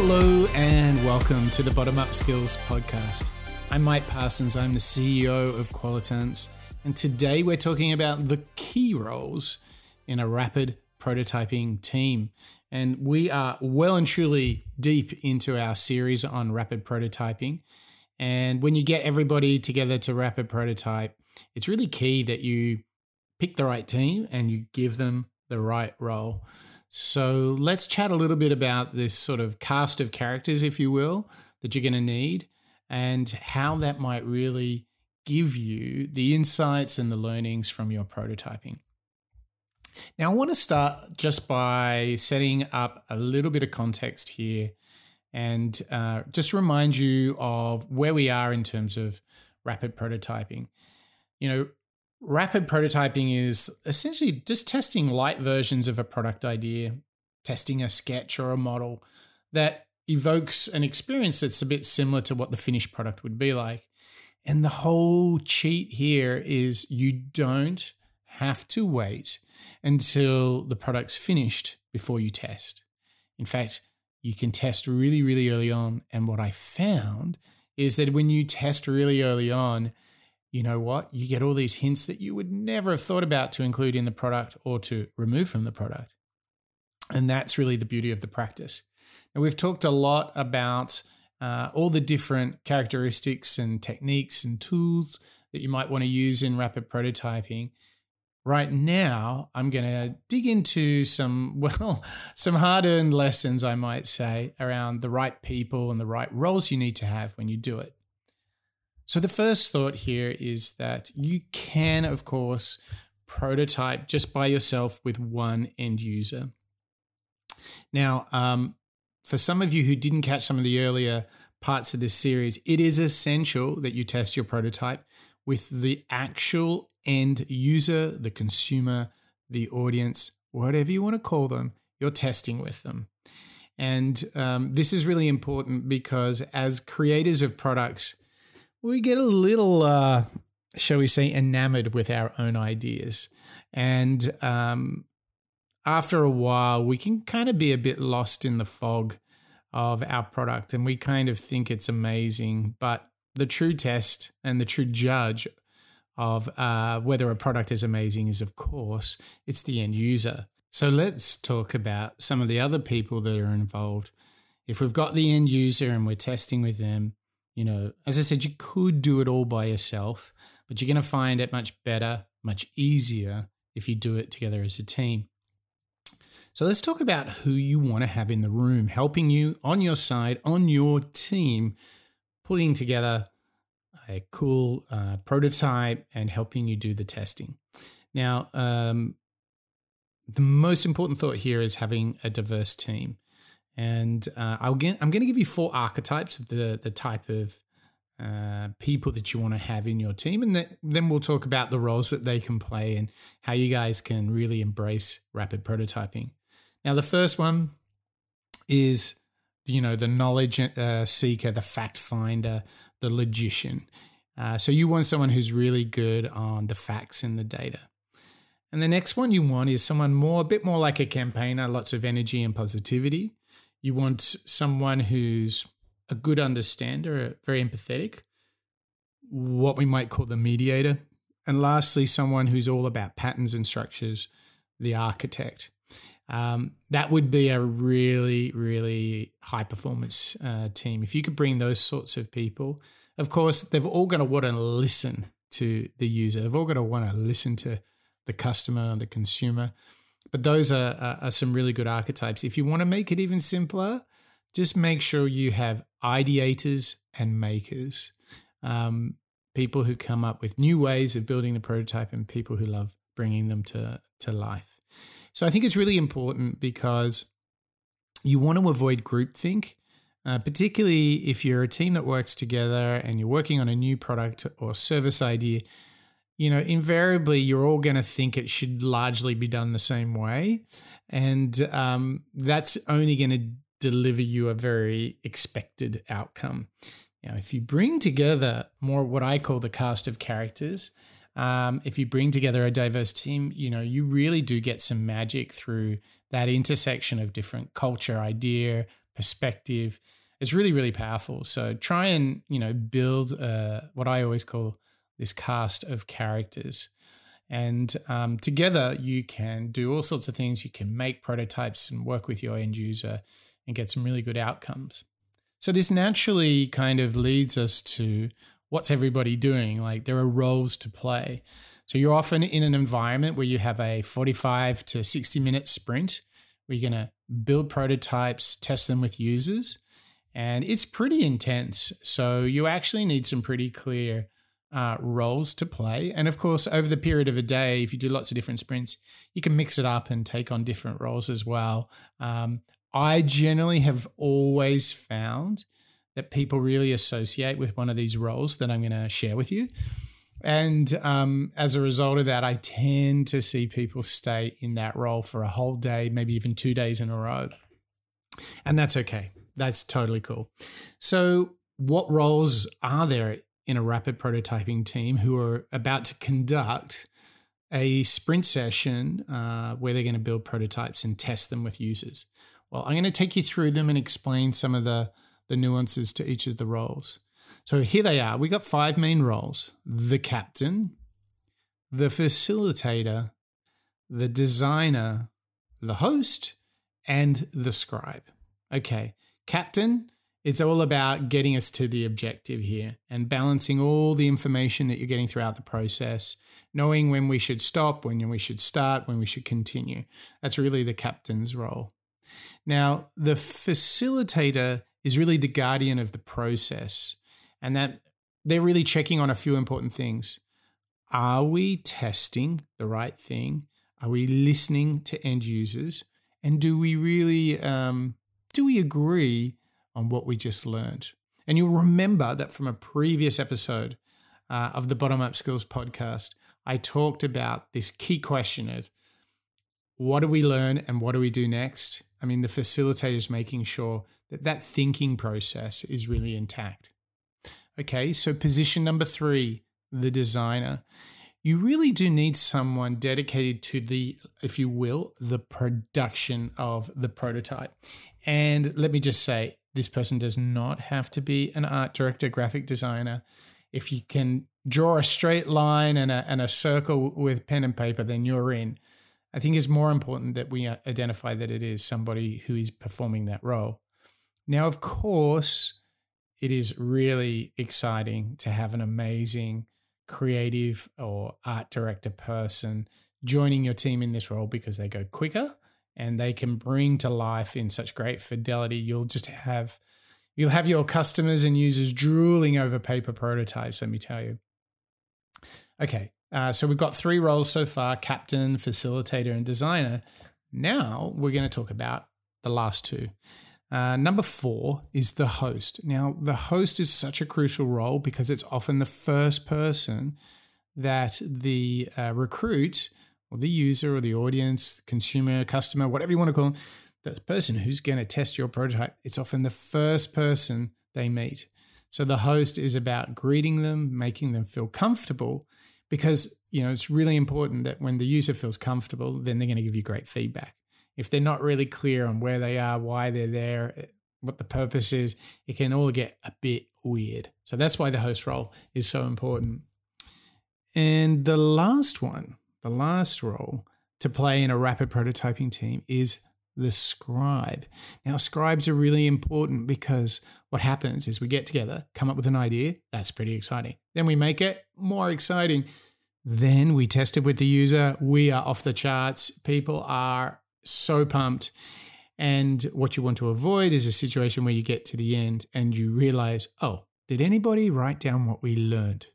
Hello and welcome to the Bottom Up Skills Podcast. I'm Mike Parsons, I'm the CEO of Qualitance, and today we're talking about the key roles in a rapid prototyping team. And we are well and truly deep into our series on rapid prototyping. And when you get everybody together to rapid prototype, it's really key that you pick the right team and you give them the right role. So let's chat a little bit about this sort of cast of characters, if you will, that you're going to need and how that might really give you the insights and the learnings from your prototyping. Now, I want to start just by setting up a little bit of context here and uh, just remind you of where we are in terms of rapid prototyping. You know, rapid prototyping is essentially just testing light versions of a product idea, testing a sketch or a model that evokes an experience that's a bit similar to what the finished product would be like. And the whole cheat here is you don't have to wait until the product's finished before you test. In fact, you can test really, really early on. And what I found is that when you test really early on, you know what? You get all these hints that you would never have thought about to include in the product or to remove from the product. And that's really the beauty of the practice. And we've talked a lot about uh, all the different characteristics and techniques and tools that you might want to use in rapid prototyping. Right now, I'm going to dig into some, well, some hard earned lessons, I might say, around the right people and the right roles you need to have when you do it. So, the first thought here is that you can, of course, prototype just by yourself with one end user. Now, um, for some of you who didn't catch some of the earlier parts of this series, it is essential that you test your prototype with the actual end user, the consumer, the audience, whatever you want to call them, you're testing with them. And um, this is really important because as creators of products, we get a little, uh, shall we say, enamored with our own ideas. And um, after a while, we can kind of be a bit lost in the fog of our product and we kind of think it's amazing. But the true test and the true judge of uh, whether a product is amazing is, of course, it's the end user. So let's talk about some of the other people that are involved. If we've got the end user and we're testing with them, you know, as I said, you could do it all by yourself, but you're going to find it much better, much easier if you do it together as a team. So let's talk about who you want to have in the room, helping you on your side, on your team, putting together a cool uh, prototype and helping you do the testing. Now, um, the most important thought here is having a diverse team. And uh, I'll get, I'm going to give you four archetypes of the, the type of uh, people that you want to have in your team. And then we'll talk about the roles that they can play and how you guys can really embrace rapid prototyping. Now, the first one is, you know, the knowledge uh, seeker, the fact finder, the logician. Uh, so you want someone who's really good on the facts and the data. And the next one you want is someone more, a bit more like a campaigner, lots of energy and positivity. You want someone who's a good understander, very empathetic, what we might call the mediator. And lastly, someone who's all about patterns and structures, the architect. Um, that would be a really, really high performance uh, team. If you could bring those sorts of people, of course, they've all got to want to listen to the user. They've all got to want to listen to the customer and the consumer. But those are, are, are some really good archetypes. If you want to make it even simpler, just make sure you have ideators and makers, um, people who come up with new ways of building the prototype and people who love bringing them to, to life. So I think it's really important because you want to avoid groupthink, uh, particularly if you're a team that works together and you're working on a new product or service idea. You know, invariably, you're all going to think it should largely be done the same way. And um, that's only going to deliver you a very expected outcome. Now, if you bring together more what I call the cast of characters, um, if you bring together a diverse team, you know, you really do get some magic through that intersection of different culture, idea, perspective. It's really, really powerful. So try and, you know, build uh, what I always call this cast of characters. And um, together, you can do all sorts of things. You can make prototypes and work with your end user and get some really good outcomes. So, this naturally kind of leads us to what's everybody doing? Like, there are roles to play. So, you're often in an environment where you have a 45 to 60 minute sprint where you're going to build prototypes, test them with users. And it's pretty intense. So, you actually need some pretty clear uh, roles to play. And of course, over the period of a day, if you do lots of different sprints, you can mix it up and take on different roles as well. Um, I generally have always found that people really associate with one of these roles that I'm going to share with you. And um, as a result of that, I tend to see people stay in that role for a whole day, maybe even two days in a row. And that's okay. That's totally cool. So, what roles are there in a rapid prototyping team who are about to conduct a sprint session uh, where they're going to build prototypes and test them with users. Well, I'm going to take you through them and explain some of the, the nuances to each of the roles. So here they are. We got five main roles the captain, the facilitator, the designer, the host, and the scribe. Okay, captain it's all about getting us to the objective here and balancing all the information that you're getting throughout the process, knowing when we should stop, when we should start, when we should continue. That's really the captain's role. Now, the facilitator is really the guardian of the process, and that they're really checking on a few important things. Are we testing the right thing? Are we listening to end users? And do we really um, do we agree on what we just learned. And you'll remember that from a previous episode uh, of the Bottom Up Skills podcast, I talked about this key question of what do we learn and what do we do next? I mean, the facilitator is making sure that that thinking process is really intact. Okay, so position number three, the designer. You really do need someone dedicated to the, if you will, the production of the prototype. And let me just say, this person does not have to be an art director, graphic designer. If you can draw a straight line and a, and a circle with pen and paper, then you're in. I think it's more important that we uh, identify that it is somebody who is performing that role. Now, of course, it is really exciting to have an amazing creative or art director person joining your team in this role because they go quicker and they can bring to life in such great fidelity. You'll just have you'll have your customers and users drooling over paper prototypes. Let me tell you. Okay, uh, so we've got three roles so far: captain, facilitator, and designer. Now we're going to talk about the last two. Uh, number four is the host. Now, the host is such a crucial role because it's often the first person that the uh, recruit or the user or the audience, consumer, customer, whatever you want to call them, the person who's going to test your prototype, it's often the first person they meet. So the host is about greeting them, making them feel comfortable because, you know, it's really important that when the user feels comfortable, then they're going to give you great feedback. If they're not really clear on where they are, why they're there, eh, what the purpose is, it can all get a bit weird. So that's why the host role is so important. And the last one the last role to play in a rapid prototyping team is the scribe. Now, scribes are really important because what happens is we get together, come up with an idea, that's pretty exciting. Then we make it more exciting. Then we test it with the user. We are off the charts. People are so pumped. And what you want to avoid is a situation where you get to the end and you realize, oh, did anybody write down what we learned?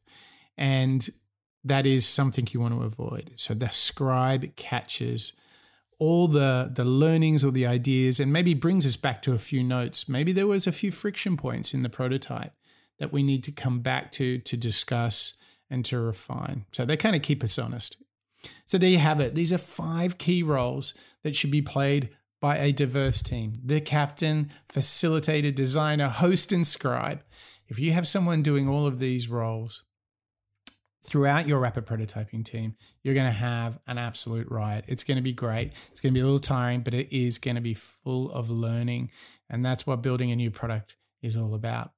And that is something you want to avoid. So the scribe catches all the the learnings or the ideas and maybe brings us back to a few notes. Maybe there was a few friction points in the prototype that we need to come back to to discuss and to refine. So they kind of keep us honest. So there you have it. These are five key roles that should be played by a diverse team. The captain, facilitator, designer, host and scribe. If you have someone doing all of these roles, throughout your rapid prototyping team, you're going to have an absolute riot. It's going to be great. It's going to be a little tiring, but it is going to be full of learning. And that's what building a new product is all about.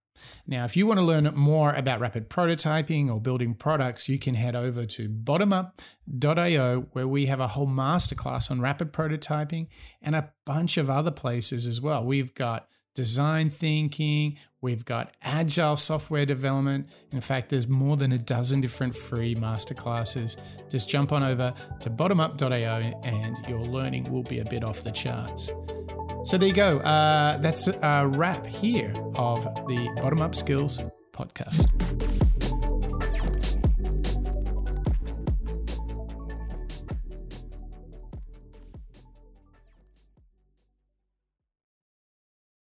Now, if you want to learn more about rapid prototyping or building products, you can head over to bottomup.io, where we have a whole masterclass on rapid prototyping and a bunch of other places as well. We've got design thinking, we've got agile software development. In fact, there's more than a dozen different free masterclasses. Just jump on over to bottomup.io and your learning will be a bit off the charts. So there you go. Uh, that's a wrap here of the Bottom Up Skills podcast.